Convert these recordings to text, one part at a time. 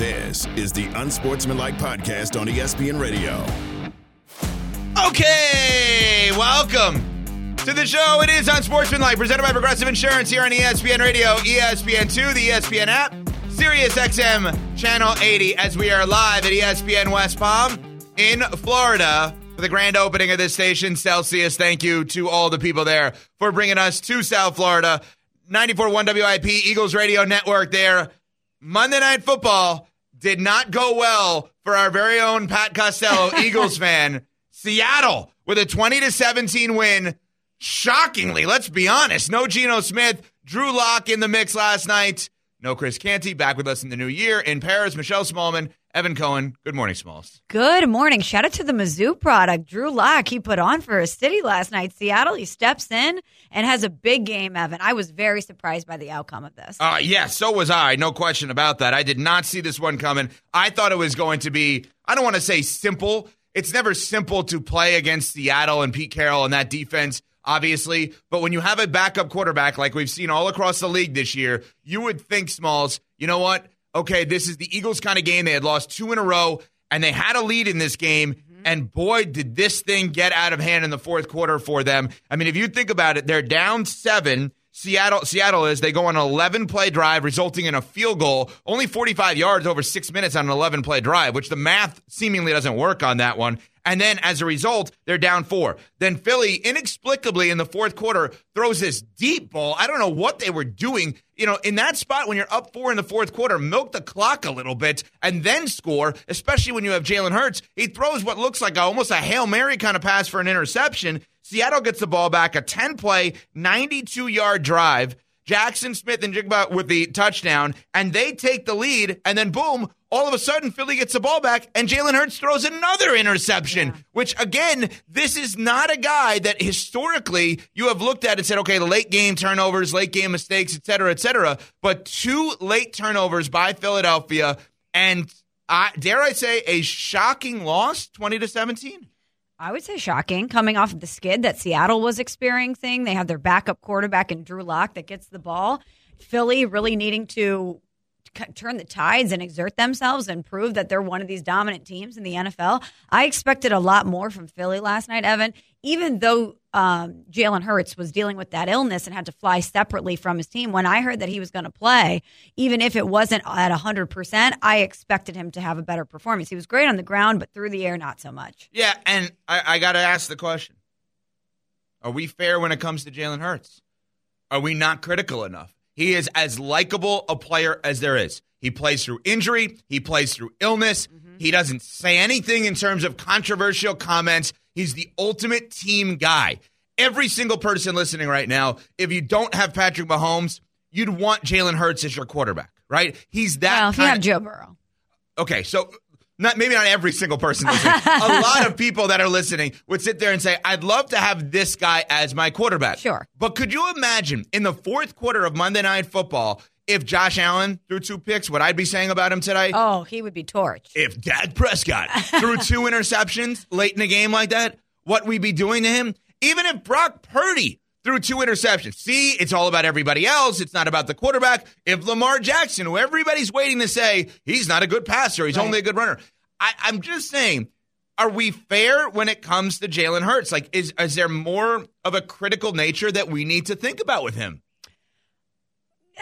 This is the Unsportsmanlike Podcast on ESPN Radio. Okay, welcome to the show. It is Unsportsmanlike, presented by Progressive Insurance here on ESPN Radio, ESPN2, the ESPN app, Sirius XM Channel 80, as we are live at ESPN West Palm in Florida for the grand opening of this station. Celsius, thank you to all the people there for bringing us to South Florida. 94.1 WIP, Eagles Radio Network there. Monday Night Football did not go well for our very own Pat Costello, Eagles fan. Seattle with a 20 to 17 win. Shockingly, let's be honest. No Geno Smith, Drew Lock in the mix last night. No Chris Canty back with us in the new year. In Paris, Michelle Smallman, Evan Cohen. Good morning, Smalls. Good morning. Shout out to the Mizzou product. Drew Lock, he put on for his city last night. Seattle, he steps in and has a big game, Evan. I was very surprised by the outcome of this. Uh, yeah, so was I. No question about that. I did not see this one coming. I thought it was going to be, I don't want to say simple. It's never simple to play against Seattle and Pete Carroll and that defense obviously. But when you have a backup quarterback like we've seen all across the league this year, you would think, Smalls, you know what? Okay, this is the Eagles kind of game. They had lost two in a row and they had a lead in this game. Mm-hmm. And boy, did this thing get out of hand in the fourth quarter for them. I mean, if you think about it, they're down seven. Seattle Seattle is they go on an 11 play drive resulting in a field goal only 45 yards over 6 minutes on an 11 play drive which the math seemingly doesn't work on that one and then as a result, they're down four. Then Philly, inexplicably in the fourth quarter, throws this deep ball. I don't know what they were doing. You know, in that spot when you're up four in the fourth quarter, milk the clock a little bit and then score, especially when you have Jalen Hurts. He throws what looks like a, almost a Hail Mary kind of pass for an interception. Seattle gets the ball back, a 10 play, 92 yard drive. Jackson Smith-Njigba with the touchdown, and they take the lead, and then boom, all of a sudden Philly gets the ball back, and Jalen Hurts throws another interception, yeah. which again, this is not a guy that historically you have looked at and said, okay, the late game turnovers, late game mistakes, et cetera, et cetera. But two late turnovers by Philadelphia, and dare I say, a shocking loss, 20 to 17? I would say shocking coming off of the skid that Seattle was experiencing. They have their backup quarterback in Drew Lock that gets the ball. Philly really needing to turn the tides and exert themselves and prove that they're one of these dominant teams in the NFL. I expected a lot more from Philly last night, Evan, even though um, Jalen Hurts was dealing with that illness and had to fly separately from his team. When I heard that he was going to play, even if it wasn't at 100%, I expected him to have a better performance. He was great on the ground, but through the air, not so much. Yeah, and I, I got to ask the question Are we fair when it comes to Jalen Hurts? Are we not critical enough? He is as likable a player as there is. He plays through injury, he plays through illness. Mm-hmm. He doesn't say anything in terms of controversial comments. He's the ultimate team guy. Every single person listening right now, if you don't have Patrick Mahomes, you'd want Jalen Hurts as your quarterback, right? He's that. Well, if you have Joe Burrow. Okay, so not maybe not every single person listening. a lot of people that are listening would sit there and say, "I'd love to have this guy as my quarterback." Sure. But could you imagine in the fourth quarter of Monday Night Football if Josh Allen threw two picks, what I'd be saying about him today? Oh, he would be torched. If Dak Prescott threw two interceptions late in a game like that, what we'd be doing to him? Even if Brock Purdy threw two interceptions. See, it's all about everybody else. It's not about the quarterback. If Lamar Jackson, who everybody's waiting to say he's not a good passer, he's right. only a good runner. I, I'm just saying, are we fair when it comes to Jalen Hurts? Like, is is there more of a critical nature that we need to think about with him?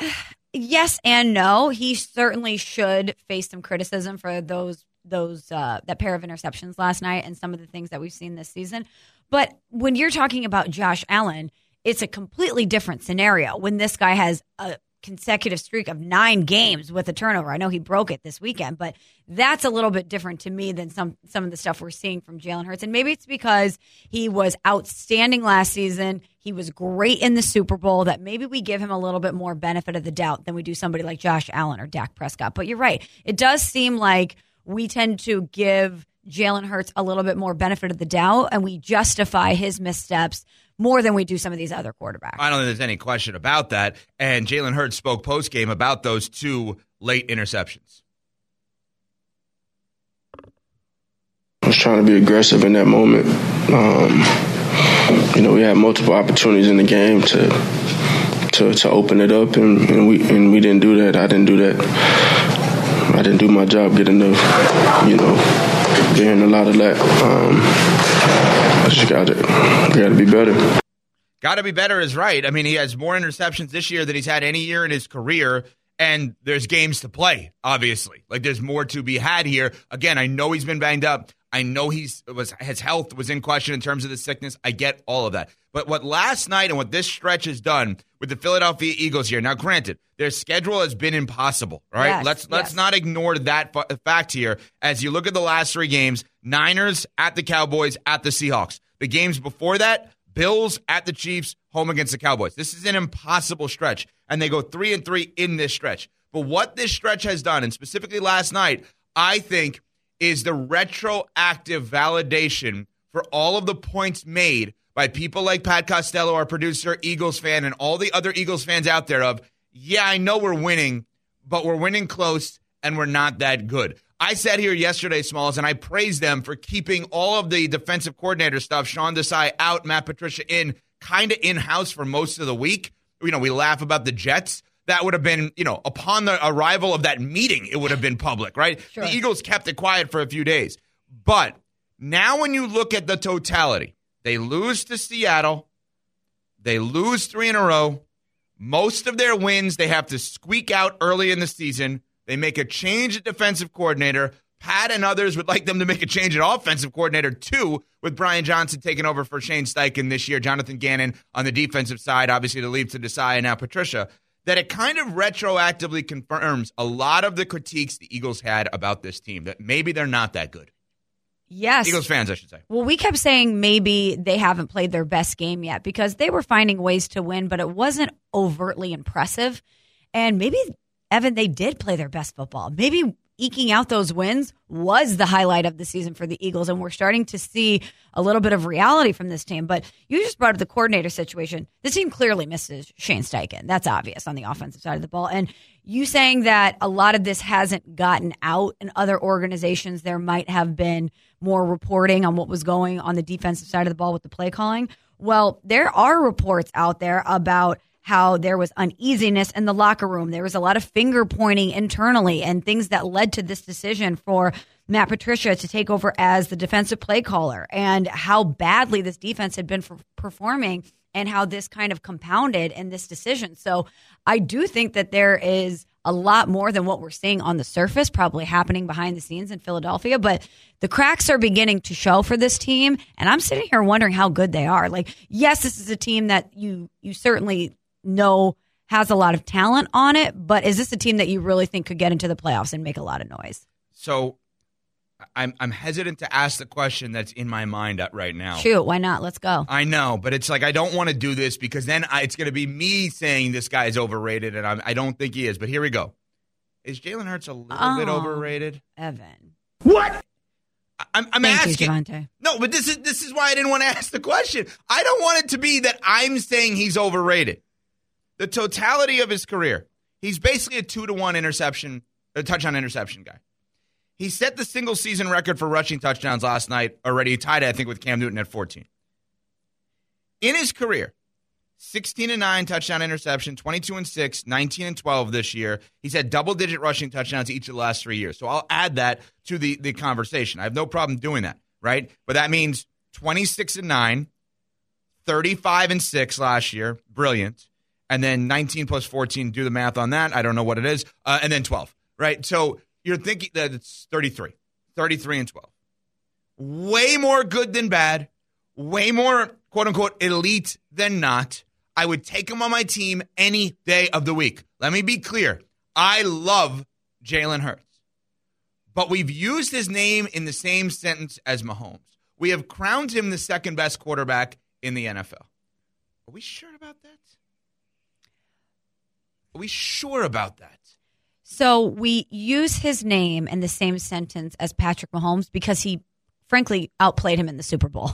Yes and no. He certainly should face some criticism for those those uh, that pair of interceptions last night and some of the things that we've seen this season. But when you're talking about Josh Allen, it's a completely different scenario when this guy has a consecutive streak of nine games with a turnover. I know he broke it this weekend, but that's a little bit different to me than some some of the stuff we're seeing from Jalen Hurts. And maybe it's because he was outstanding last season. He was great in the Super Bowl. That maybe we give him a little bit more benefit of the doubt than we do somebody like Josh Allen or Dak Prescott. But you're right. It does seem like we tend to give Jalen Hurts a little bit more benefit of the doubt and we justify his missteps more than we do some of these other quarterbacks. I don't think there's any question about that. And Jalen Hurts spoke post game about those two late interceptions. I was trying to be aggressive in that moment. Um, you know, we had multiple opportunities in the game to to, to open it up, and, and we and we didn't do that. I didn't do that. I didn't do my job getting the, you know, getting a lot of that. Um, I just got to got to be better. Got to be better is right. I mean, he has more interceptions this year than he's had any year in his career and there's games to play. Obviously, like there's more to be had here. Again, I know he's been banged up. I know he's was his health was in question in terms of the sickness. I get all of that. But what last night and what this stretch has done with the Philadelphia Eagles here. Now, granted, their schedule has been impossible. Right? Yes, let's let's yes. not ignore that fa- fact here. As you look at the last three games, Niners at the Cowboys at the Seahawks. The games before that, Bills at the Chiefs, home against the Cowboys. This is an impossible stretch, and they go three and three in this stretch. But what this stretch has done, and specifically last night, I think is the retroactive validation for all of the points made by people like Pat Costello, our producer, Eagles fan, and all the other Eagles fans out there of, yeah, I know we're winning, but we're winning close and we're not that good. I sat here yesterday, Smalls, and I praised them for keeping all of the defensive coordinator stuff, Sean Desai out, Matt Patricia in, kind of in house for most of the week. You know, we laugh about the Jets. That would have been, you know, upon the arrival of that meeting, it would have been public, right? Sure. The Eagles kept it quiet for a few days. But now when you look at the totality, they lose to Seattle, they lose three in a row. Most of their wins they have to squeak out early in the season. They make a change at defensive coordinator. Pat and others would like them to make a change at offensive coordinator too, with Brian Johnson taking over for Shane Steichen this year, Jonathan Gannon on the defensive side, obviously to leave to Desai and now Patricia. That it kind of retroactively confirms a lot of the critiques the Eagles had about this team, that maybe they're not that good. Yes. Eagles fans, I should say. Well, we kept saying maybe they haven't played their best game yet because they were finding ways to win, but it wasn't overtly impressive. And maybe, Evan, they did play their best football. Maybe eking out those wins was the highlight of the season for the Eagles. And we're starting to see a little bit of reality from this team. But you just brought up the coordinator situation. This team clearly misses Shane Steichen. That's obvious on the offensive side of the ball. And you saying that a lot of this hasn't gotten out in other organizations, there might have been more reporting on what was going on the defensive side of the ball with the play calling. Well, there are reports out there about how there was uneasiness in the locker room. There was a lot of finger pointing internally and things that led to this decision for Matt Patricia to take over as the defensive play caller and how badly this defense had been for performing and how this kind of compounded in this decision. So I do think that there is a lot more than what we're seeing on the surface probably happening behind the scenes in Philadelphia, but the cracks are beginning to show for this team and I'm sitting here wondering how good they are. Like yes, this is a team that you you certainly know has a lot of talent on it, but is this a team that you really think could get into the playoffs and make a lot of noise? So I'm I'm hesitant to ask the question that's in my mind right now. Shoot, why not? Let's go. I know, but it's like I don't want to do this because then I, it's going to be me saying this guy is overrated, and I'm, I don't think he is. But here we go. Is Jalen Hurts a little bit Oh. overrated? Evan. what? I'm, I'm you, asking. Javante. no, but this is this is why I didn't want to ask the question. I don't want it to be that I'm saying he's overrated. The totality of his career, he's basically a two to one interception, a touchdown interception guy. He set the single season record for rushing touchdowns last night already. Tied I think, with Cam Newton at 14. In his career, 16 and 9 touchdown interception, 22 and 6, 19 and 12 this year. He's had double digit rushing touchdowns each of the last three years. So I'll add that to the, the conversation. I have no problem doing that, right? But that means 26 and 9, 35 and 6 last year. Brilliant. And then 19 plus 14, do the math on that. I don't know what it is. Uh, and then 12, right? So you're thinking that it's 33, 33 and 12. Way more good than bad, way more quote unquote elite than not. I would take him on my team any day of the week. Let me be clear. I love Jalen Hurts, but we've used his name in the same sentence as Mahomes. We have crowned him the second best quarterback in the NFL. Are we sure about that? Are we sure about that? So we use his name in the same sentence as Patrick Mahomes because he, frankly, outplayed him in the Super Bowl.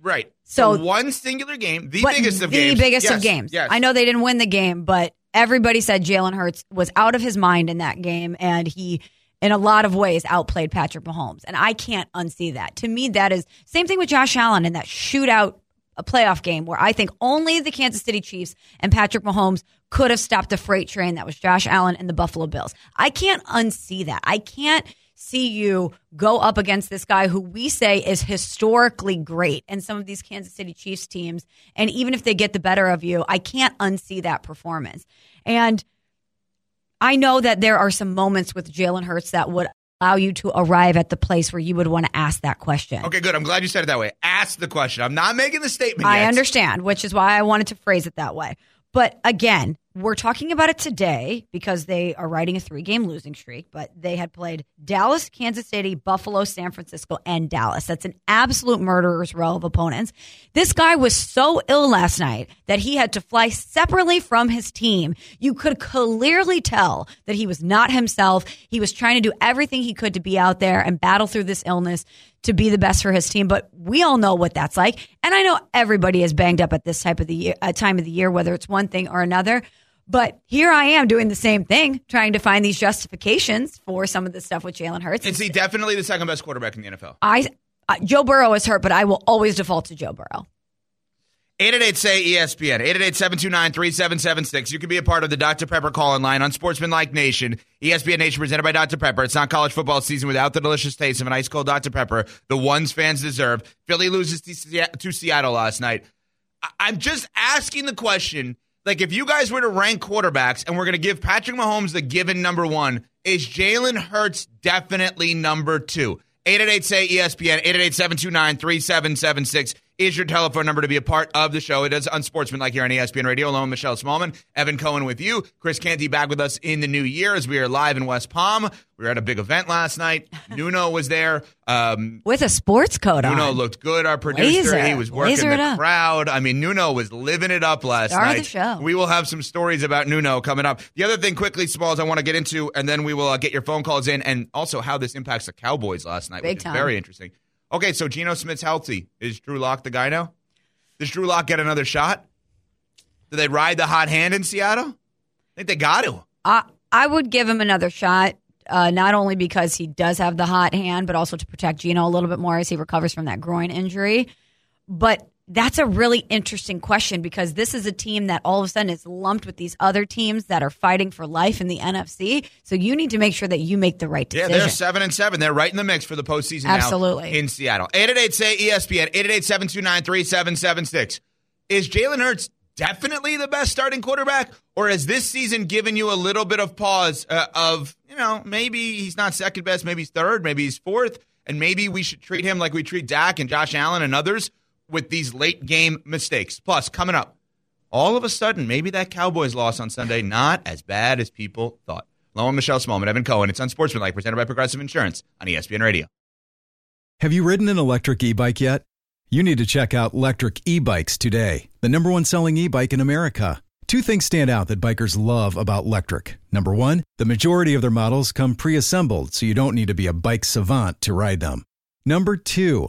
Right. So- one singular game, the biggest of the games. biggest Yes, of games. Yes. I know they didn't win the game, but everybody said Jalen Hurts was out of his mind in that game, and he, in a lot of ways, outplayed Patrick Mahomes. And I can't unsee that. To me, that is same thing with Josh Allen in that shootout a playoff game where I think only the Kansas City Chiefs and Patrick Mahomes could have stopped the freight train that was Josh Allen and the Buffalo Bills. I can't unsee that. I can't see you go up against this guy who we say is historically great and some of these Kansas City Chiefs teams. And even if they get the better of you, I can't unsee that performance. And I know that there are some moments with Jalen Hurts that would allow you to arrive at the place where you would want to ask that question. Okay, good. I'm glad you said it that way. Ask the question. I'm not making the statement I yet. understand, which is why I wanted to phrase it that way. But again, we're talking about it today because they are riding a three game losing streak, but they had played Dallas, Kansas City, Buffalo, San Francisco, and Dallas. That's an absolute murderer's row of opponents. This guy was so ill last night that he had to fly separately from his team. You could clearly tell that he was not himself. He was trying to do everything he could to be out there and battle through this illness to be the best for his team. But we all know what that's like. And I know everybody is banged up at this type of the year, uh, time of the year, whether it's one thing or another. But here I am doing the same thing, trying to find these justifications for some of the stuff with Jalen Hurts. Is he definitely the second best quarterback in the NFL? I, uh, Joe Burrow is hurt, but I will always default to Joe Burrow. 888 say ESPN, 888 729 3776. You can be a part of the Dr. Pepper call in line on Sportsmanlike Nation. ESPN Nation presented by Dr. Pepper. It's not college football season without the delicious taste of an ice cold Dr. Pepper, the ones fans deserve. Philly loses to Seattle last night. I'm just asking the question like, if you guys were to rank quarterbacks and we're going to give Patrick Mahomes the given number one, is Jalen Hurts definitely number two? 888 say ESPN, 888 729 3776 is your telephone number to be a part of the show. It is unsportsmanlike here on ESPN Radio. Alone, Michelle Smallman, Evan Cohen with you. Chris Canty back with us in the new year as we are live in West Palm. We were at a big event last night. Nuno was there. Um, With a sports coat Nuno on. Nuno looked good. Our producer, Laser. he was working Laser the crowd. I mean, Nuno was living it up last Star of night. the show. We will have some stories about Nuno coming up. The other thing, quickly, Smalls, I want to get into, and then we will uh, get your phone calls in, and also how this impacts the Cowboys last night, Big which time. is very interesting. Okay, so Geno Smith's healthy. Is Drew Lock the guy now? Does Drew Lock get another shot? Do they ride the hot hand in Seattle? I think they got to. I, I would give him another shot, uh, not only because he does have the hot hand, but also to protect Geno a little bit more as he recovers from that groin injury. But that's a really interesting question because this is a team that all of a sudden is lumped with these other teams that are fighting for life in the NFC. So you need to make sure that you make the right decision. Yeah, they're seven and seven. They're right in the mix for the postseason Absolutely. now in Seattle. 888 say E ESPN, 888 729 3776. Is Jalen Hurts definitely the best starting quarterback? Or has this season given you a little bit of pause uh, of, you know, maybe he's not second best, maybe he's third, maybe he's fourth, and maybe we should treat him like we treat Dak and Josh Allen and others with these late game mistakes. Plus, coming up, all of a sudden, maybe that Cowboys loss on Sunday not as bad as people thought. And Michelle Smallman, Evan Cohen. It's Unsportsmanlike, presented by Progressive Insurance on ESPN Radio. Have you ridden an electric e bike yet? You need to check out Lectric E Bikes today, the number one selling e bike in America. Two things stand out that bikers love about Lectric. Number one, the majority of their models come pre assembled, so you don't need to be a bike savant to ride them. Number two,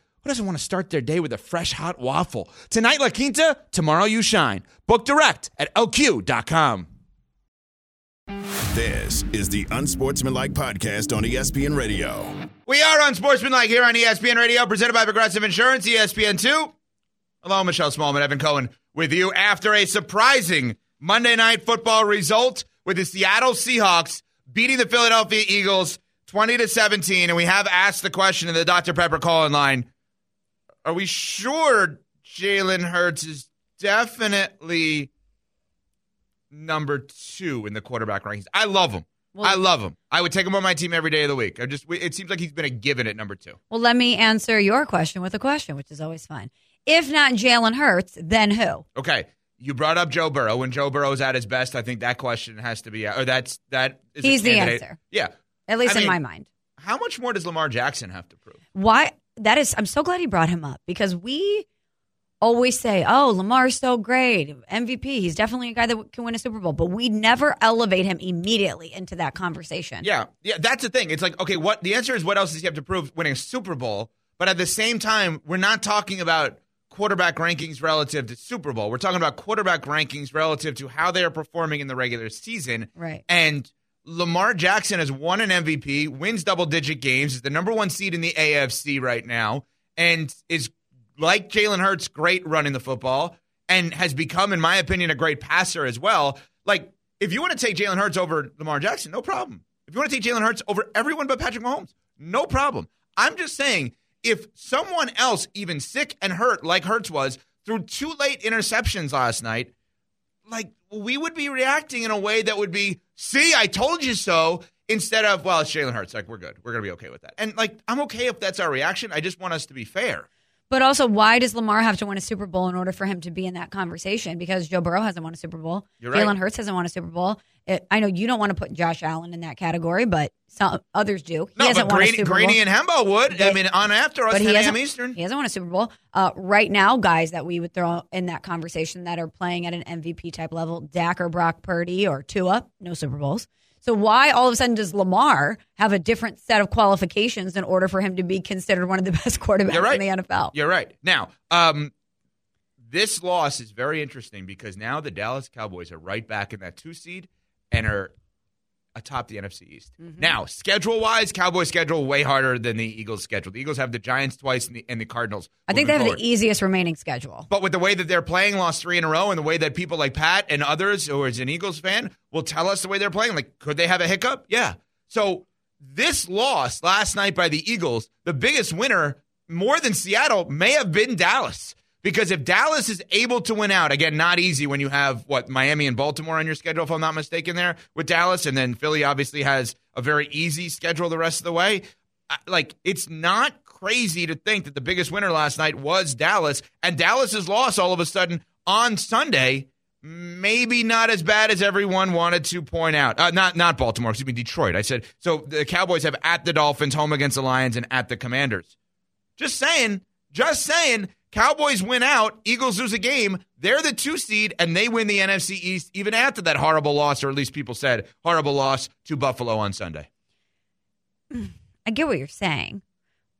who doesn't want to start their day with a fresh hot waffle? Tonight, La Quinta, tomorrow, you shine. Book direct at lq.com. This is the Unsportsmanlike Podcast on ESPN Radio. We are Unsportsmanlike here on ESPN Radio, presented by Progressive Insurance, E ESPN2. Hello, Michelle Smallman, Evan Cohen with you after a surprising Monday night football result with the Seattle Seahawks beating the Philadelphia Eagles 20 to 17. And we have asked the question in the Dr. Pepper call in line Are we sure Jalen Hurts is definitely number two in the quarterback rankings? I love him. Well- I love him. I would take him on my team every day of the week. I just it seems like he's been a given at number two. Well, let me answer your question with a question, which is always fun. If not Jalen Hurts, then who? Okay, you brought up Joe Burrow. When Joe Burrow's at his best, I think that question has to be, uh, or that's that. Is He's the answer. Yeah. At least I in mean- my mind. How much more does Lamar Jackson have to prove? Why? That is, I'm so glad he brought him up because we always say, oh, Lamar's so great, MVP. He's definitely a guy that can win a Super Bowl, but we never elevate him immediately into that conversation. Yeah, yeah, that's the thing. It's like, okay, what the answer is? What else does he have to prove winning a Super Bowl? But at the same time, we're not talking about quarterback rankings relative to Super Bowl. We're talking about quarterback rankings relative to how they are performing in the regular season. Right. And Lamar Jackson has won an MVP, wins double digit games, is the number one seed in the AFC right now, and is like Jalen Hurts, great running the football, and has become, in my opinion, a great passer as well. Like, if you want to take Jalen Hurts over Lamar Jackson, no problem. If you want to take Jalen Hurts over everyone but Patrick Mahomes, no problem. I'm just saying, if someone else, even sick and hurt like Hurts was, threw two late interceptions last night, like we would be reacting in a way that would be, see, I told you so, instead of, well, it's Jalen Hurts. Like, we're good. We're going to be okay with that. And, like, I'm okay if that's our reaction. I just want us to be fair. But also, why does Lamar have to win a Super Bowl in order for him to be in that conversation? Because Joe Burrow hasn't won a Super Bowl. You're right. Jalen Hurts hasn't won a Super Bowl. It, I know you don't want to put Josh Allen in that category, but some others do. He No, hasn't but won a Grady, Super Greeny Bowl. and Hembo would. I mean, on after us, 10 a.m. Eastern. he hasn't won a Super Bowl. Uh, right now, guys that we would throw in that conversation that are playing at an MVP type level, Dak or Brock Purdy or Tua, no Super Bowls. So why all of a sudden does Lamar have a different set of qualifications in order for him to be considered one of the best quarterbacks You're right. in the NFL? You're right. Now, um, this loss is very interesting because now the Dallas Cowboys are right back in that two seed and are atop the NFC East. Mm-hmm. Now, schedule wise, Cowboys schedule way harder than the Eagles schedule. The Eagles have the Giants twice and the, and the Cardinals. I think they have forward. the easiest remaining schedule. But with the way that they're playing, lost three in a row, and the way that people like Pat and others, who is an Eagles fan, will tell us the way they're playing, like, could they have a hiccup? Yeah. So this loss last night by the Eagles, the biggest winner, more than Seattle, may have been Dallas. Because if Dallas is able to win out, again, not easy when you have what Miami and Baltimore on your schedule, if I'm not mistaken, there with Dallas, and then Philly obviously has a very easy schedule the rest of the way. Like it's not crazy to think that the biggest winner last night was Dallas, and Dallas's loss all of a sudden on Sunday. Maybe not as bad as everyone wanted to point out. Uh, not not Baltimore, excuse me, Detroit. I said so. The Cowboys have at the Dolphins, home against the Lions, and at the Commanders. Just saying, just saying. Cowboys win out, Eagles lose a game. They're the two seed, and they win the NFC East even after that horrible loss, or at least people said horrible loss to Buffalo on Sunday. Mm, I get what you're saying,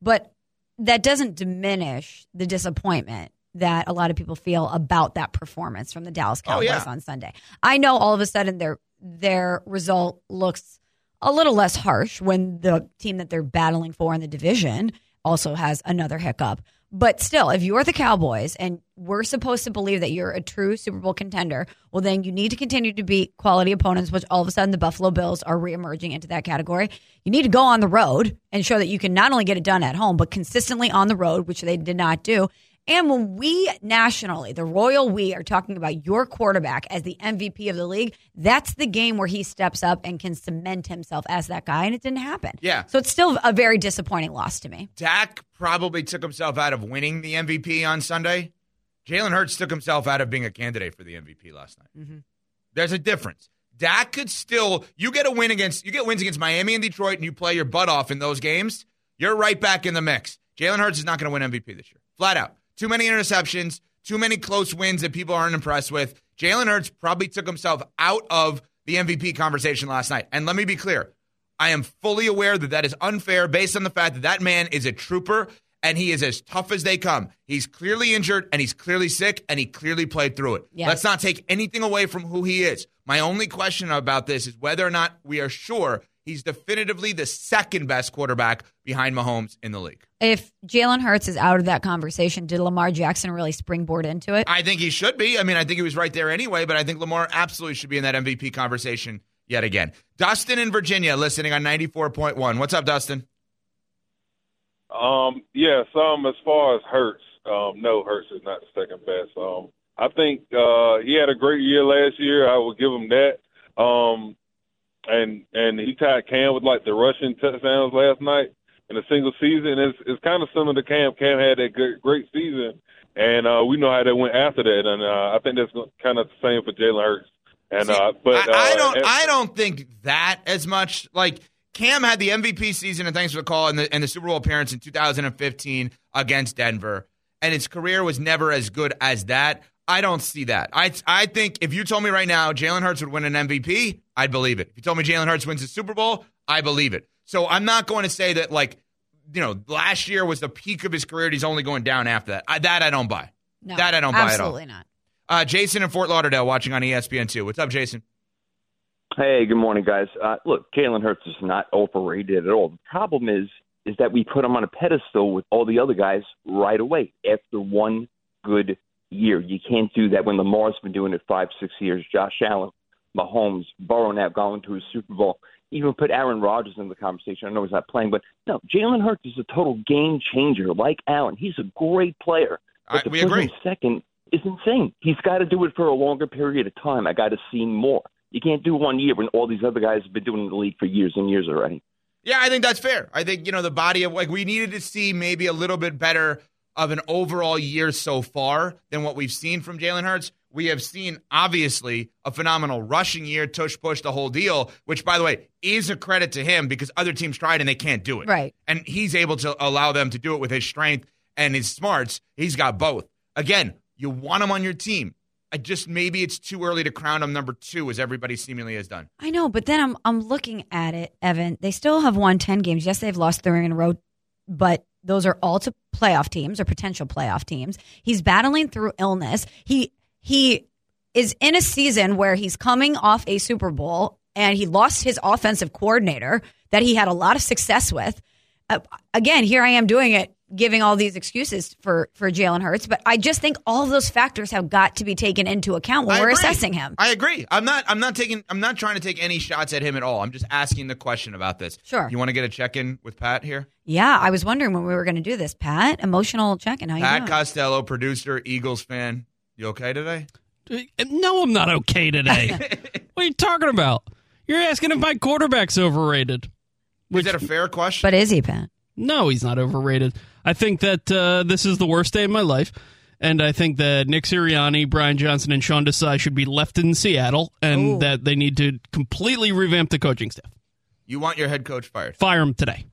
but that doesn't diminish the disappointment that a lot of people feel about that performance from the Dallas Oh, Cowboys yeah. on Sunday. I know all of a sudden their their result looks a little less harsh when the team that they're battling for in the division also has another hiccup. But still, if you're the Cowboys and we're supposed to believe that you're a true Super Bowl contender, well, then you need to continue to beat quality opponents, which all of a sudden the Buffalo Bills are reemerging into that category. You need to go on the road and show that you can not only get it done at home, but consistently on the road, which they did not do. And when we nationally, the royal we, are talking about your quarterback as the MVP of the league, that's the game where he steps up and can cement himself as that guy, and it didn't happen. Yeah. So it's still a very disappointing loss to me. Dak probably took himself out of winning the MVP on Sunday. Jalen Hurts took himself out of being a candidate for the MVP last night. Mm-hmm. There's a difference. Dak could still. You get a win against. You get wins against Miami and Detroit, and you play your butt off in those games. You're right back in the mix. Jalen Hurts is not going to win MVP this year, flat out. Too many interceptions, too many close wins that people aren't impressed with. Jalen Hurts probably took himself out of the MVP conversation last night. And let me be clear. I am fully aware that that is unfair based on the fact that that man is a trooper and he is as tough as they come. He's clearly injured and he's clearly sick and he clearly played through it. Yes. Let's not take anything away from who he is. My only question about this is whether or not we are sure he's definitively the second best quarterback behind Mahomes in the league. If Jalen Hurts is out of that conversation, did Lamar Jackson really springboard into it? I think he should be. I mean, I think he was right there anyway, but I think Lamar absolutely should be in that MVP conversation yet again. Dustin in Virginia listening on 94.1. What's up, Dustin? Um, yeah, um, as far as Hurts, um, no, Hurts is not the second best. Um, I think uh, he had a great year last year. I will give him that. Um, and and he tied Cam with like the rushing touchdowns last night in a single season. It's it's kind of similar to Cam. Cam had that good, great season, and uh, we know how that went after that. And uh, I think that's kind of the same for Jalen Hurts. And See, uh, but I, I uh, don't and- I don't think that as much. Like Cam had the MVP season, and thanks for the call, and the, and the Super Bowl appearance in 2015 against Denver, and his career was never as good as that. I don't see that. I I think if you told me right now Jalen Hurts would win an MVP, I'd believe it. If you told me Jalen Hurts wins the Super Bowl, I believe it. So I'm not going to say that like you know last year was the peak of his career. and He's only going down after that. I, that I don't buy. No, That I don't buy at all. absolutely not. Uh, Jason in Fort Lauderdale watching on ESPN two. What's up, Jason? Hey, good morning, guys. Uh, look, Jalen Hurts is not overrated at all. The problem is, is that we put him on a pedestal with all the other guys right away after one good year. You can't do that when Lamar's been doing it five, six years. Josh Allen, Mahomes, Burrow now going to a Super Bowl. Even put Aaron Rodgers in the conversation. I know he's not playing, but no, Jalen Hurts is a total game changer. Like Allen, he's a great player. But I- we agree. second is insane. He's got to do it for a longer period of time. I got to see more. You can't do one year when all these other guys have been doing it in the league for years and years already. Yeah, I think that's fair. I think, you know, the body of like we needed to see maybe a little bit better of an overall year so far than what we've seen from Jalen Hurts. We have seen obviously a phenomenal rushing year, tush push the whole deal, which by the way is a credit to him because other teams tried and they can't do it. Right. And he's able to allow them to do it with his strength and his smarts. He's got both. Again, you want him on your team. I just maybe it's too early to crown him number two, as everybody seemingly has done. I know, but then I'm I'm looking at it, Evan. They still have won ten games. Yes, they've lost three in a row, but those are all to playoff teams or potential playoff teams. He's battling through illness. He he is in a season where he's coming off a Super Bowl and he lost his offensive coordinator that he had a lot of success with. Uh, again, here I am doing it, giving all these excuses for for Jalen Hurts, but I just think all those factors have got to be taken into account when I we're agree. assessing him. I agree. I'm not. I'm not taking. I'm not trying to take any shots at him at all. I'm just asking the question about this. Sure. You want to get a check in with Pat here? Yeah, I was wondering when we were going to do this. Pat, emotional check-in. How you Pat doing? Costello, producer, Eagles fan. You okay today? No, I'm not okay today. what are you talking about? You're asking if my quarterback's overrated. Is that a fair question? but is he, Pat? No, he's not overrated. I think that uh, this is the worst day of my life. And I think that Nick Sirianni, Brian Johnson, and Sean Desai should be left in Seattle and Ooh. that they need to completely revamp the coaching staff. you want your head coach fired? Fire him today.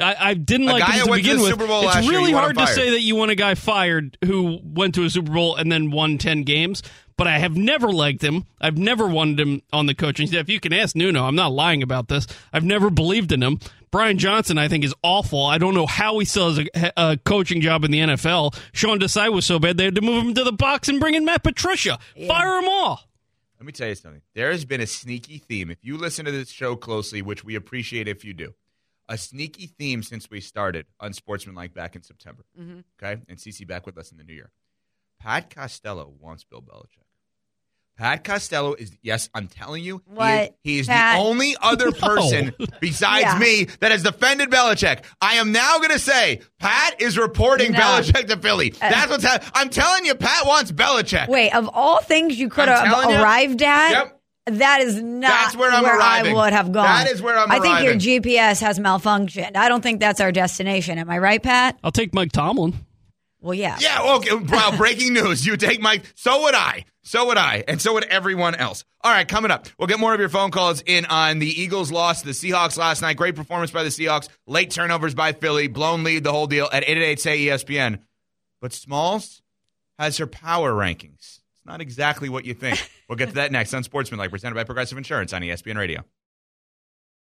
I, I didn't A like guy him to went to begin the with. Super Bowl it's last year, really you hard to say that you want a guy fired who went to a Super Bowl and then won 10 games, but I have never liked him. I've never wanted him on the coaching staff. You can ask Nuno. I'm not lying about this. I've never believed in him. Brian Johnson, I think, is awful. I don't know how he still has a, a coaching job in the NFL. Sean Desai was so bad they had to move him to the box and bring in Matt Patricia. Fire them all. Let me tell you something. There has been a sneaky theme. If you listen to this show closely, which we appreciate if you do, a sneaky theme since we started Unsportsmanlike back in September. Mm-hmm. Okay, and CC back with us in the new year. Pat Costello wants Bill Belichick. Pat Costello is yes, I'm telling you, he is- he is, the only other person besides Yeah. me that has defended Belichick. I am now going to say Pat is reporting No. Uh, Belichick to Philly. That's what's happening. I'm telling you, Pat wants Belichick. Wait, of all things you could I'm have telling you. arrived at, Yep. that is not That's where I'm I arriving. would have gone. That is where I'm I think arriving. your GPS has malfunctioned. I don't think that's our destination. Am I right, Pat? I'll take Mike Tomlin. Well, yeah. Yeah, okay. Wow, breaking news. You take Mike. So would I. So would I. And so would everyone else. All right, coming up, we'll get more of your phone calls in on the Eagles loss to the Seahawks last night. Great performance by the Seahawks. Late turnovers by Philly. Blown lead, the whole deal at 888 say ESPN. But Smalls has her power rankings. It's not exactly what you think. We'll get to that next on Sportsmanlike, presented by Progressive Insurance on ESPN Radio.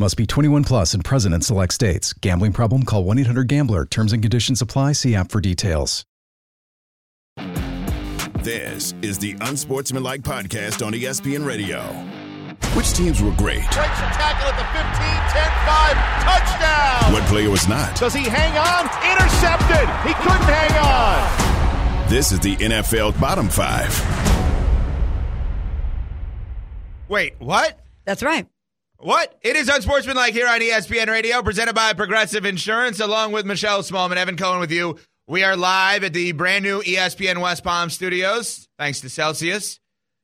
Must be 21 plus and present in select states. Gambling problem? Call 1 800 Gambler. Terms and conditions apply. See app for details. This is the Unsportsmanlike Podcast on ESPN Radio. Which teams were great? Breaks a tackle at the 15, 10, 5, touchdown! What player was not? Does he hang on? Intercepted! He couldn't hang on! This is the NFL Bottom Five. Wait, what? That's right. What? It is Unsportsmanlike here on ESPN Radio, presented by Progressive Insurance, along with Michelle Smallman, Evan Cohen with you. We are live at the brand new ESPN West Palm studios, thanks to Celsius.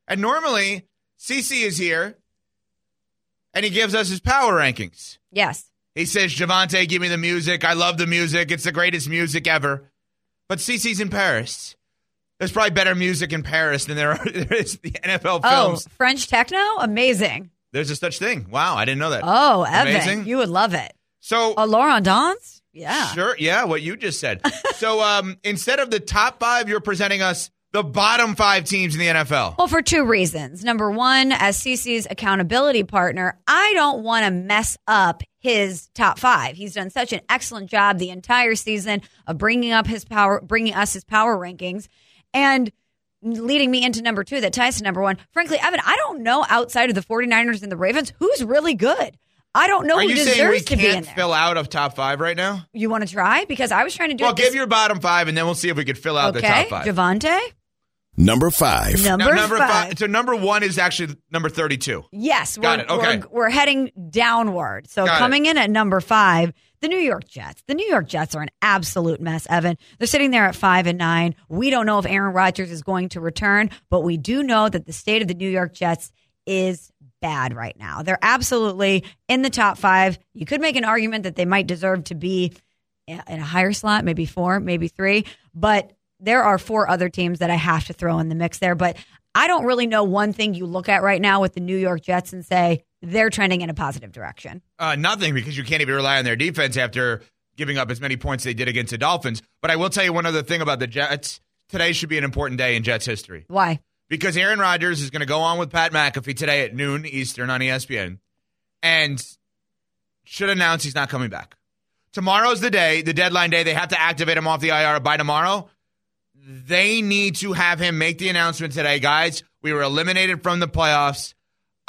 And normally, CC is here, and he gives us his power rankings. Yes. He says, Javante, give me the music. I love the music. It's the greatest music ever. But CC's in Paris. There's probably better music in Paris than there, are, there is the NFL Oh, films. French techno? Amazing. There's a such thing. Wow, I didn't know that. Oh, Evan. Amazing. You would love it. So, A Laurent Dance? Yeah. Sure. Yeah, what you just said. so um, instead of the top five, you're presenting us the bottom five teams in the NFL. Well, for two reasons. Number one, as CC's accountability partner, I don't want to mess up his top five. He's done such an excellent job the entire season of bringing up his power, bringing us his power rankings, and leading me into number two that ties to number one. Frankly, Evan, I don't know outside of the 49ers and the Ravens who's really good. I don't know Are who you saying deserves we to be in can't there. fill out of top five right now? you want to try? Because I was trying to do Well, it. give this- your bottom five, and then we'll see if we could fill out the top five. Javante. Number five. Number, Now, number five. So number one is actually number thirty-two. Yes, Got we're, it, okay. we're, we're heading downward. So Got it. coming in at number five, the New York Jets. The New York Jets are an absolute mess, Evan. They're sitting there at five and nine. We don't know if Aaron Rodgers is going to return, but we do know that the state of the New York Jets is bad right now. They're absolutely in the top five. You could make an argument that they might deserve to be in a higher slot, maybe four, maybe three, but there are four other teams that I have to throw in the mix there. But I don't really know one thing you look at right now with the New York Jets and say they're trending in a positive direction. Uh, nothing because you can't even rely on their defense after giving up as many points they did against the Dolphins. But I will tell you one other thing about the Jets. Today should be an important day in Jets history. Why? because Aaron Rodgers is going to go on with Pat McAfee today at noon Eastern on ESPN and should announce he's not coming back. Tomorrow's the day, the deadline day. They have to activate him off the IR by tomorrow. They need to have him make the announcement today, guys. We were eliminated from the playoffs.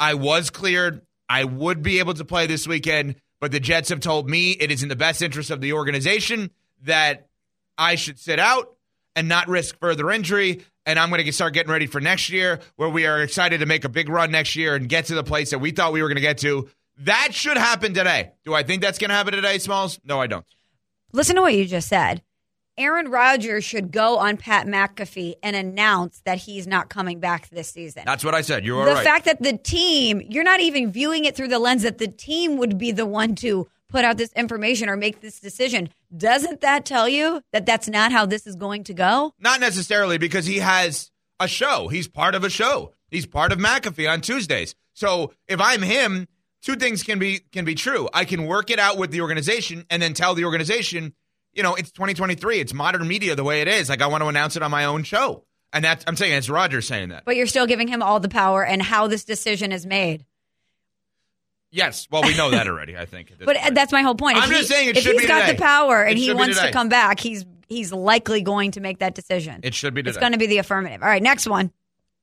I was cleared. I would be able to play this weekend, but the Jets have told me it is in the best interest of the organization that I should sit out and not risk further injury. And I'm going to start getting ready for next year, where we are excited to make a big run next year and get to the place that we thought we were going to get to. That should happen today. Do I think that's going to happen today, Smalls? No, I don't. Listen to what you just said. Aaron Rodgers should go on Pat McAfee and announce that he's not coming back this season. That's what I said. You are the right. fact that the team, you're not even viewing it through the lens that the team would be the one to put out this information or make this decision. Doesn't that tell you that that's not how this is going to go? Not necessarily because he has a show. He's part of a show. He's part of McAfee on Tuesdays. So if I'm him, two things can be can be true. I can work it out with the organization and then tell the organization, you know, it's 2023. It's modern media the way it is. Like I want to announce it on my own show. And that's I'm saying it's Roger saying that. But you're still giving him all the power and how this decision is made. Yes. Well, we know that already. I think. But uh, point. that's my whole point. If I'm just he- saying it if should he's be got today. the power and he wants to come back, he's he's likely going to make that decision. it should be today. It's going to be the affirmative. All right, next one.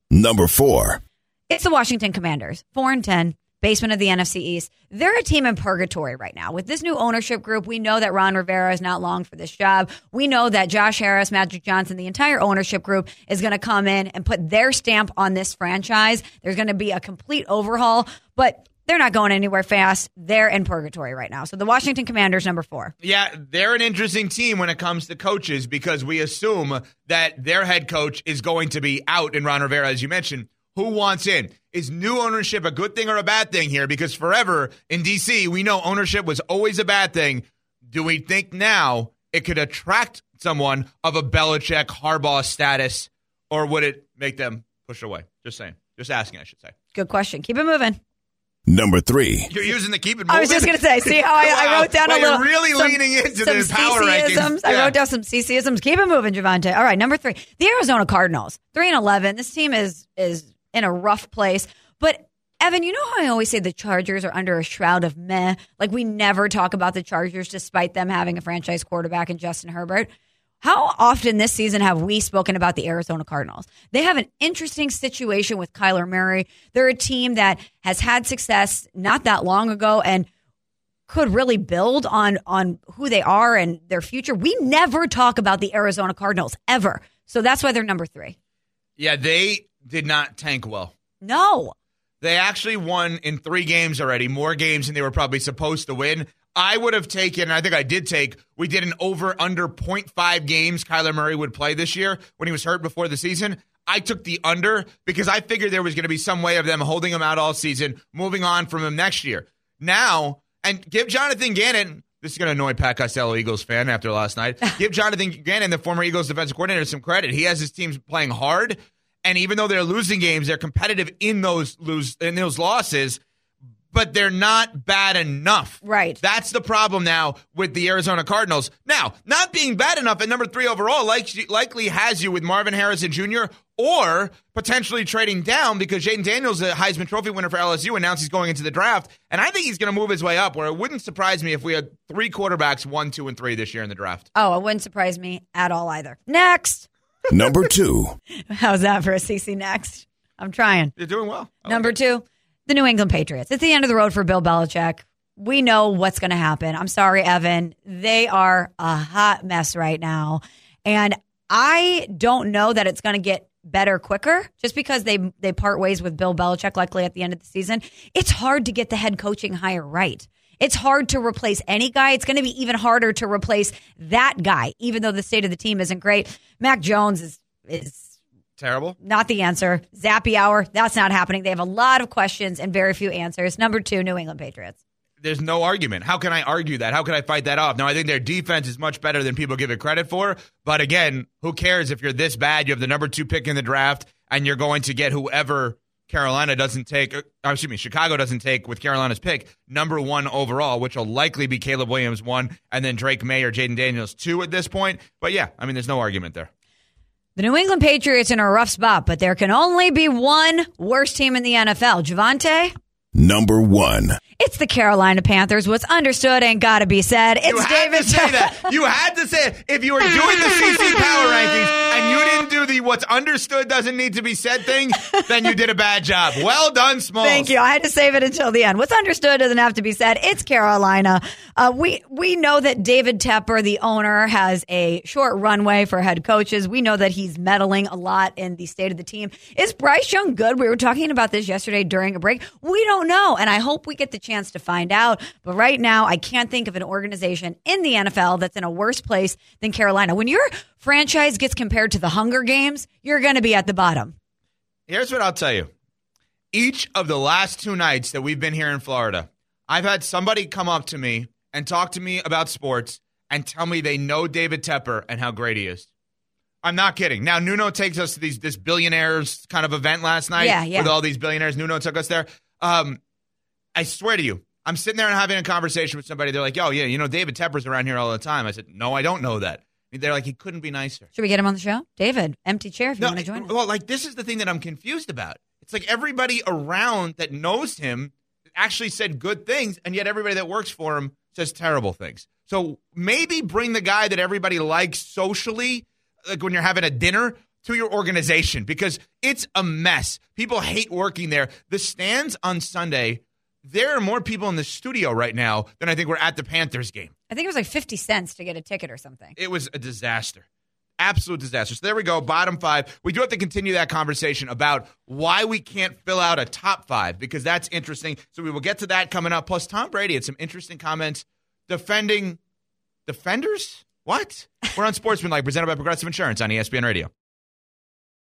Number four. It's the Washington Commanders, four and ten, basement of the NFC East. They're a team in purgatory right now. With this new ownership group, we know that Ron Rivera is not long for this job. We know that Josh Harris, Magic Johnson, the entire ownership group is going to come in and put their stamp on this franchise. There's going to be a complete overhaul, but they're not going anywhere fast. They're in purgatory right now. So the Washington Commanders, number four. Yeah, they're an interesting team when it comes to coaches because we assume that their head coach is going to be out in Ron Rivera, as you mentioned. Who wants in? Is new ownership a good thing or a bad thing here? Because forever in DC, we know ownership was always a bad thing. Do we think now it could attract someone of a Belichick Harbaugh status, or would it make them push away? Just saying. Just asking, I should say. Good question. Keep it moving. Number three. You're using the keep it I was just going to say, see how I, I wrote down Well, a little. You're really some- leaning into some the power CCisms. rankings. I wrote down some CCisms. Keep it moving, Javante. All right, number three, the Arizona Cardinals, three and eleven. This team is is in a rough place. But Evan, you know how I always say the Chargers are under a shroud of meh. Like we never talk about the Chargers, despite them having a franchise quarterback in Justin Herbert. How often this season have we spoken about the Arizona Cardinals? They have an interesting situation with Kyler Murray. They're a team that has had success not that long ago and could really build on on who they are and their future. We never talk about the Arizona Cardinals ever. So that's why they're number 3. Yeah, they did not tank well. No. They actually won in three games already, more games than they were probably supposed to win. I would have taken, I think I did take, we did an over under 0.5 games Kyler Murray would play this year when he was hurt before the season. I took the under because I figured there was going to be some way of them holding him out all season, moving on from him next year. Now, and give Jonathan Gannon, this is going to annoy Pat Costello, Eagles fan, after last night. give Jonathan Gannon, the former Eagles defensive coordinator, some credit. He has his teams playing hard. And even though they're losing games, they're competitive in those lose in those losses, but they're not bad enough. Right. That's the problem now with the Arizona Cardinals. Now, not being bad enough at number three overall like, likely has you with Marvin Harrison Jr. or potentially trading down because Jayden Daniels, a Heisman Trophy winner for LSU, announced he's going into the draft. And I think he's going to move his way up, where it wouldn't surprise me if we had three quarterbacks, one, two, and three this year in the draft. Oh, it wouldn't surprise me at all either. Next. Number two. How's that for a CC next? I'm trying. You're doing well. Number two, the New England Patriots. It's the end of the road for Bill Belichick. We know what's going to happen. I'm sorry, Evan. They are a hot mess right now. And I don't know that it's going to get better quicker just because they they part ways with Bill Belichick likely at the end of the season. It's hard to get the head coaching hire right. It's hard to replace any guy. It's going to be even harder to replace that guy, even though the state of the team isn't great. Mac Jones is is Terrible. not the answer. Zappy hour, that's not happening. They have a lot of questions and very few answers. Number two, New England Patriots. there's no argument. How can I argue that? How can I fight that off? Now, I think their defense is much better than people give it credit for. But again, who cares if you're this bad? You have the number two pick in the draft, and you're going to get whoever Carolina doesn't take, or, excuse me, Chicago doesn't take with Carolina's pick, number one overall, which will likely be Caleb Williams one, and then Drake Maye or Jayden Daniels two at this point. But yeah, I mean, there's no argument there. The New England Patriots in a rough spot, but there can only be one worst team in the NFL. Javante? Number one. It's the Carolina Panthers. What's understood ain't got to be said. It's you had David. to say that. You had to say it. If you were doing the CC power rankings the what's understood doesn't need to be said thing, then you did a bad job. Well done, Smalls. Thank you. I had to save it until the end. What's understood doesn't have to be said. It's Carolina. Uh, we we know that David Tepper, the owner, has a short runway for head coaches. We know that he's meddling a lot in the state of the team. Is Bryce Young good? We were talking about this yesterday during a break. We don't know, and I hope we get the chance to find out. But right now, I can't think of an organization in the NFL that's in a worse place than Carolina. When your franchise gets compared to the Hunger Games, you're going to be at the bottom. Here's what I'll tell you. Each of the last two nights that we've been here in Florida, I've had somebody come up to me and talk to me about sports and tell me they know David Tepper and how great he is. I'm not kidding. Now Nuno takes us to these this billionaires kind of event last night Yeah, yeah. with all these billionaires. Nuno took us there. Um, I swear to you, I'm sitting there and having a conversation with somebody. They're like, "Oh yeah, you know David Tepper's around here all the time." I said, "No, I don't know that." They're like, "He couldn't be nicer." Should we get him on the show? David, empty chair if you want to join us. Well, like this is the thing that I'm confused about. It's like everybody around that knows him actually said good things, and yet everybody that works for him says terrible things. So maybe bring the guy that everybody likes socially, like when you're having a dinner, to your organization because it's a mess. People hate working there. The stands on Sunday, there are more people in the studio right now than I think were at the Panthers game. I think it was like 50 cents to get a ticket or something. It was a disaster. Absolute disaster. So there we go. Bottom five. We do have to continue that conversation about why we can't fill out a top five because that's interesting. So we will get to that coming up. Plus, Tom Brady had some interesting comments defending defenders. What? We're on Sportsman Like presented by Progressive Insurance on ESPN Radio.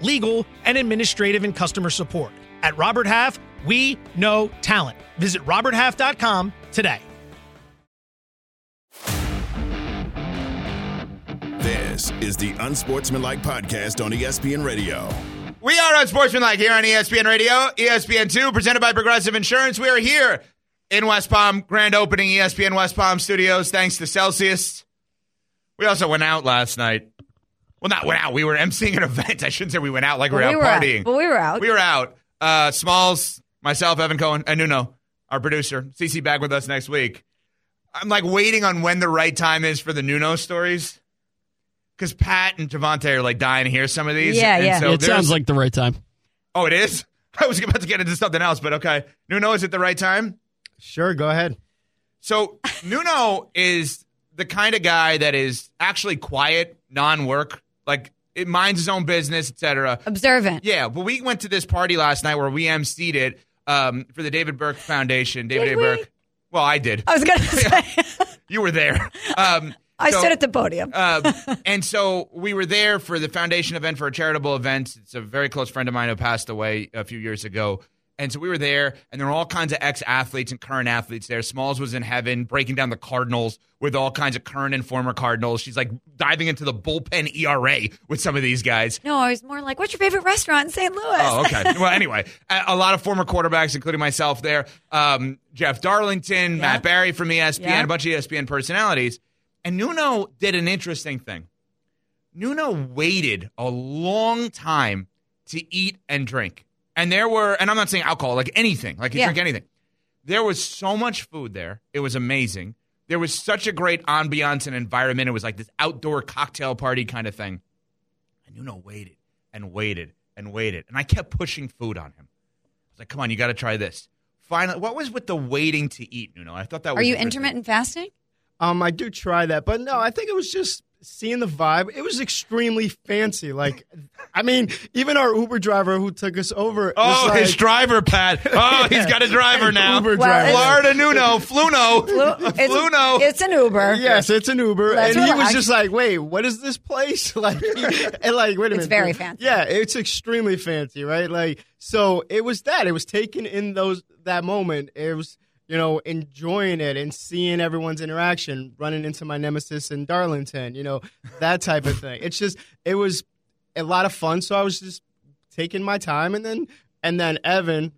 legal, and administrative and customer support. At Robert Half, we know talent. Visit RobertHalf.com today. This is the Unsportsmanlike Podcast on ESPN Radio. We are Unsportsmanlike here on ESPN Radio, ESPN2, presented by Progressive Insurance. We are here in West Palm, grand opening ESPN West Palm Studios, thanks to Celsius. We also went out last night. Well, not went out. We were emceeing an event. I shouldn't say we went out like we were Well, out we were out, partying. but we were out. We were out. Uh, Smalls, myself, Evan Cohen, and Nuno, our producer. CC back with us next week. I'm like waiting on when the right time is for the Nuno stories. Because Pat and Javante are like dying to hear some of these. Yeah, And yeah. So it sounds like the right time. Oh, it is? I was about to get into something else, but okay. Nuno, is it the right time? Sure, go ahead. So Nuno is the kind of guy that is actually quiet, non-work, like it minds his own business, etc. Observant. Yeah, but we went to this party last night where we emceed it um, for the David Burke Foundation. David Did A. Burke. Well, I did. I was going to say, You were there. Um, I so- stood at the podium. um, and so we were there for the foundation event for a charitable event. It's a very close friend of mine who passed away a few years ago. And so we were there, and there were all kinds of ex athletes and current athletes there. Smalls was in heaven, breaking down the Cardinals with all kinds of current and former Cardinals. She's like diving into the bullpen ERA with some of these guys. no, I was more like, what's your favorite restaurant in St. Louis? Oh, okay. well, anyway, a, lot of former quarterbacks, including myself, there. Um, Jeff Darlington, Matt Berry from ESPN, Yeah. a bunch of ESPN personalities. And Nuno did an interesting thing. Nuno waited a long time to eat and drink. And there were, and I'm not saying alcohol, like anything, like you Yeah. drink anything. There was so much food there. It was amazing. There was such a great ambiance and environment. It was like this outdoor cocktail party kind of thing. And Nuno waited and waited and waited. And I kept pushing food on him. I was like, come on, you got to try this. Finally, what was with the waiting to eat, Nuno? I thought that was Are you interesting. intermittent fasting? Um, I do try that, but no, I think it was just seeing the vibe. It was extremely fancy. Like, I mean, even our Uber driver who took us over. Oh, was like, his driver, Pat. Oh, he's got a driver now. Uber Well, driver. Florida Nuno, Fluno. Flu- it's, Fluno. it's an Uber. Yes, it's an Uber, Let's and he was relax. just like, "Wait, what is this place?" Like, and like, wait a minute, It's very fancy. Yeah, it's extremely fancy, right? Like, so it was that. It was taken in those that moment. It was, you know, enjoying it and seeing everyone's interaction, running into my nemesis in Darlington, you know, that type of thing. It's just, it was a lot of fun. So I was just taking my time, and then and then Evan,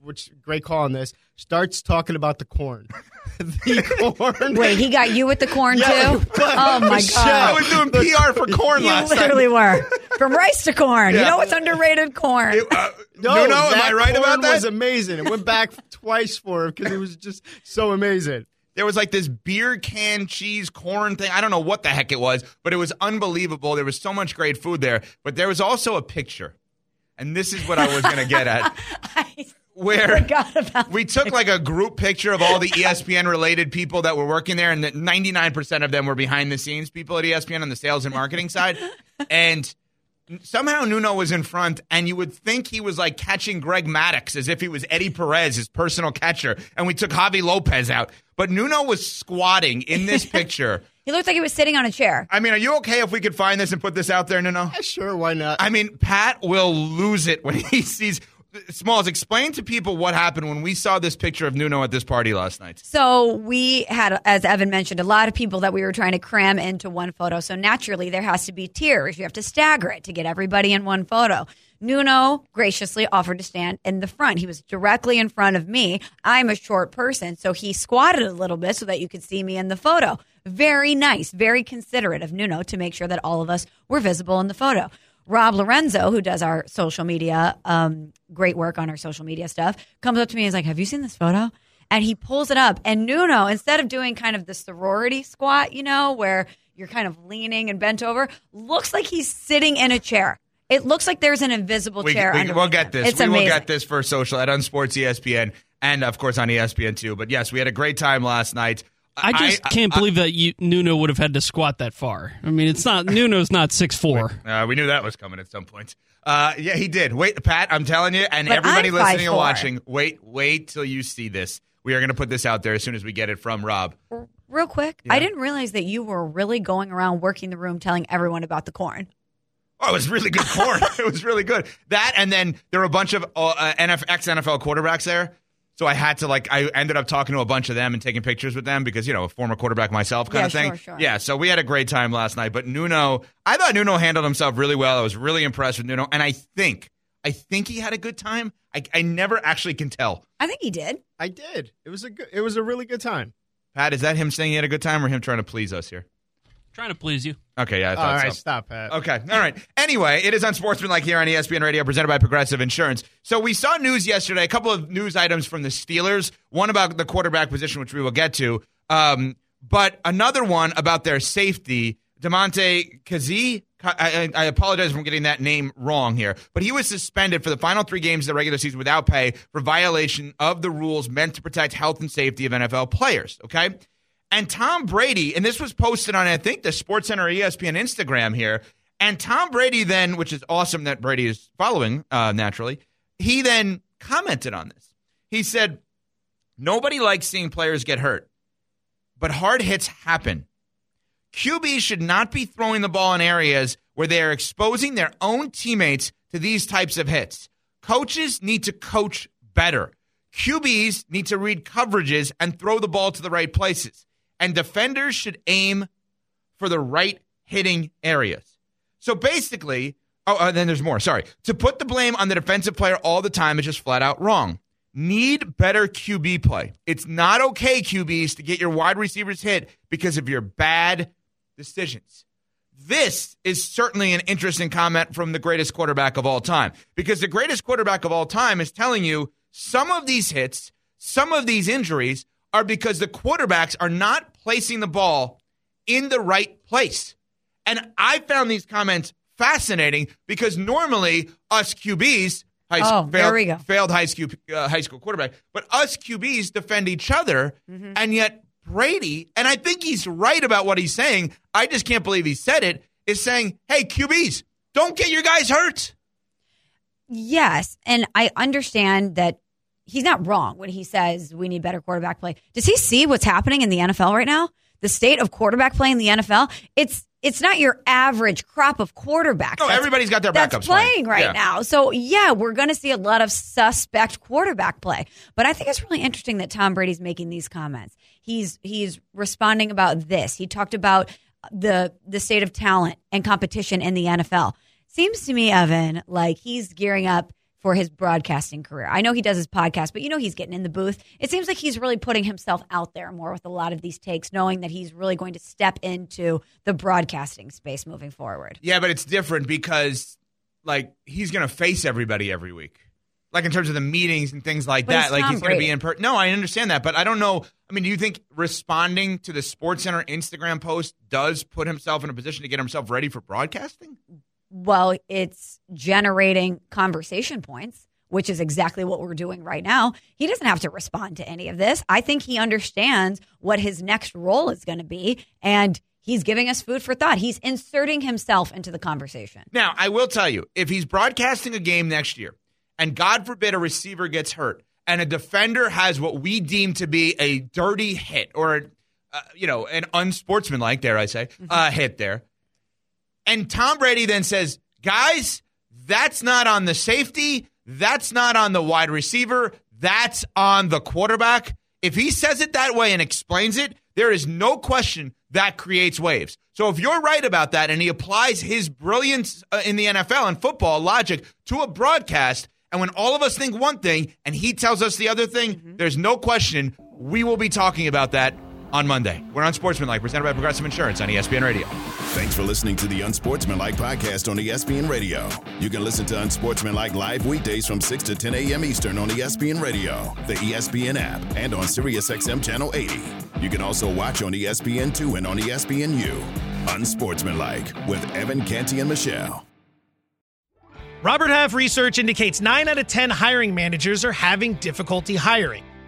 which great call on this, starts talking about the corn. the corn. Wait, he got you with the corn Yeah, too? but- Oh my Michelle, I was doing PR for corn You last literally night. were. From rice to corn. You know what's underrated corn? Uh, No, no. am I right corn about that? That was amazing. It went back twice for him because it was just so amazing. there was like this beer can cheese corn thing. I don't know what the heck it was, but it was unbelievable. There was so much great food there. But there was also a picture. And this is what I was going to get at. I Where about we took like a group picture of all the ESPN related people that were working there, and that 99% of them were behind the scenes people at ESPN on the sales and marketing side. And somehow Nuno was in front, and you would think he was like catching Greg Maddux as if he was Eddie Perez, his personal catcher. And we took Javy Lopez out. But Nuno was squatting in this picture. He looked like he was sitting on a chair. I mean, are you okay if we could find this and put this out there, Nuno? Sure, why not? I mean, Pat will lose it when he sees. Smalls, explain to people what happened when we saw this picture of Nuno at this party last night. So we had, as Evan mentioned, a lot of people that we were trying to cram into one photo. So naturally, there has to be tiers. You have to stagger it to get everybody in one photo. Nuno graciously offered to stand in the front. He was directly in front of me. I'm a short person, so he squatted a little bit so that you could see me in the photo. Very nice, very considerate of Nuno to make sure that all of us were visible in the photo. Rob Lorenzo, who does our social media, um, great work on our social media stuff, comes up to me and is like, Have you seen this photo? And he pulls it up. And Nuno, instead of doing kind of the sorority squat, you know, where you're kind of leaning and bent over, looks like he's sitting in a chair. It looks like there's an invisible We, chair. we, will get this. It's we will get this for social at Unsports ESPN and, of course, on ESPN2. But yes, we had a great time last night. I just can't believe that you, Nuno would have had to squat that far. I mean, it's not Nuno's not six four. Uh, we knew that was coming at some point. Uh, yeah, he did. Wait, Pat, I'm telling you, and But everybody I'm listening and watching, wait, wait till you see this. We are going to put this out there as soon as we get it from Rob. Real quick, I didn't realize that you were really going around working the room telling everyone about the corn. Oh, it was really good corn. it was really good. That, and then there were a bunch of uh, NF, ex NFL quarterbacks there. So I had to like I ended up talking to a bunch of them and taking pictures with them because you know a former quarterback myself kind Yeah, of thing. sure, sure. Yeah, so we had a great time last night. But Nuno, I thought Nuno handled himself really well. I was really impressed with Nuno, and I think I think he had a good time. I, I never actually can tell. I think he did. I did. It was a good. It was a really good time. Pat, is that him saying he had a good time or him trying to please us here? Trying to please you. Okay, yeah, I thought All right, so. stop, Pat. Okay. All right. Anyway, it is on Unsportsmanlike here on ESPN Radio, presented by Progressive Insurance. So we saw news yesterday, a couple of news items from the Steelers. One about the quarterback position, which we will get to, um, but another one about their safety, Damontae Kazee. I, I I apologize if I'm getting that name wrong here, but he was suspended for the final three games of the regular season without pay for violation of the rules meant to protect health and safety of NFL players. Okay. And Tom Brady, and this was posted on, I think, the SportsCenter E ESPN Instagram here. And Tom Brady then, which is awesome that Brady is following uh, naturally, he then commented on this. He said, Nobody likes seeing players get hurt, but hard hits happen. QBs should not be throwing the ball in areas where they are exposing their own teammates to these types of hits. Coaches need to coach better. QBs need to read coverages and throw the ball to the right places. And defenders should aim for the right hitting areas. So basically, oh, and then there's more. Sorry. To put the blame on the defensive player all the time is just flat out wrong. Need better QB play. It's not okay, QBs, to get your wide receivers hit because of your bad decisions. This is certainly an interesting comment from the greatest quarterback of all time because the greatest quarterback of all time is telling you some of these hits, some of these injuries are because the quarterbacks are not placing the ball in the right place. And I found these comments fascinating because normally us QBs, high, Oh, failed, we go. failed high school uh, high school quarterback, but us QBs defend each other, Mm-hmm. and yet Brady, and I think he's right about what he's saying. I just can't believe he said it. Is saying, "Hey QBs, don't get your guys hurt." Yes, and I understand that he's not wrong when he says we need better quarterback play. Does he see what's happening in the NFL right now? The state of quarterback play in the NFL. It's it's not your average crop of quarterbacks. No, everybody's got their backups playing, playing. right Yeah. now. So yeah, we're going to see a lot of suspect quarterback play. But I think it's really interesting that Tom Brady's making these comments. He's he's responding about this. He talked about the the state of talent and competition in the NFL. Seems to me, Evan, like he's gearing up for his broadcasting career. I know he does his podcast, but you know he's getting in the booth. It seems like he's really putting himself out there more with a lot of these takes, knowing that he's really going to step into the broadcasting space moving forward. Yeah, but it's different because like he's going to face everybody every week. Like in terms of the meetings and things like But that, like he's going to be in person. No, I understand that, but I don't know. I mean, do you think responding to the Sports Center Instagram post does put himself in a position to get himself ready for broadcasting? Well, it's generating conversation points, which is exactly what we're doing right now. He doesn't have to respond to any of this. I think he understands what his next role is going to be, and he's giving us food for thought. He's inserting himself into the conversation. Now, I will tell you, if he's broadcasting a game next year, and God forbid a receiver gets hurt, and a defender has what we deem to be a dirty hit or, uh, you know, an unsportsmanlike, dare I say, uh, hit there, and Tom Brady then says, guys, that's not on the safety, That's not on the wide receiver. That's on the quarterback. If he says it that way and explains it, there is no question that creates waves. So if you're right about that and he applies his brilliance uh, in the NFL and football logic to a broadcast, and when all of us think one thing and he tells us the other thing, there's no question we will be talking about that on Monday. We're on Sportsmanlike, presented by Progressive Insurance on ESPN Radio. Thanks for listening to the Unsportsmanlike podcast on ESPN Radio. You can listen to Unsportsmanlike live weekdays from 6 to 10 a.m. Eastern on ESPN Radio, the ESPN app, and on SiriusXM Channel 80. You can also watch on E ESPN2 and on ESPNU. Unsportsmanlike with Evan Canty and Michelle. Robert Half research indicates 9 out of 10 hiring managers are having difficulty hiring.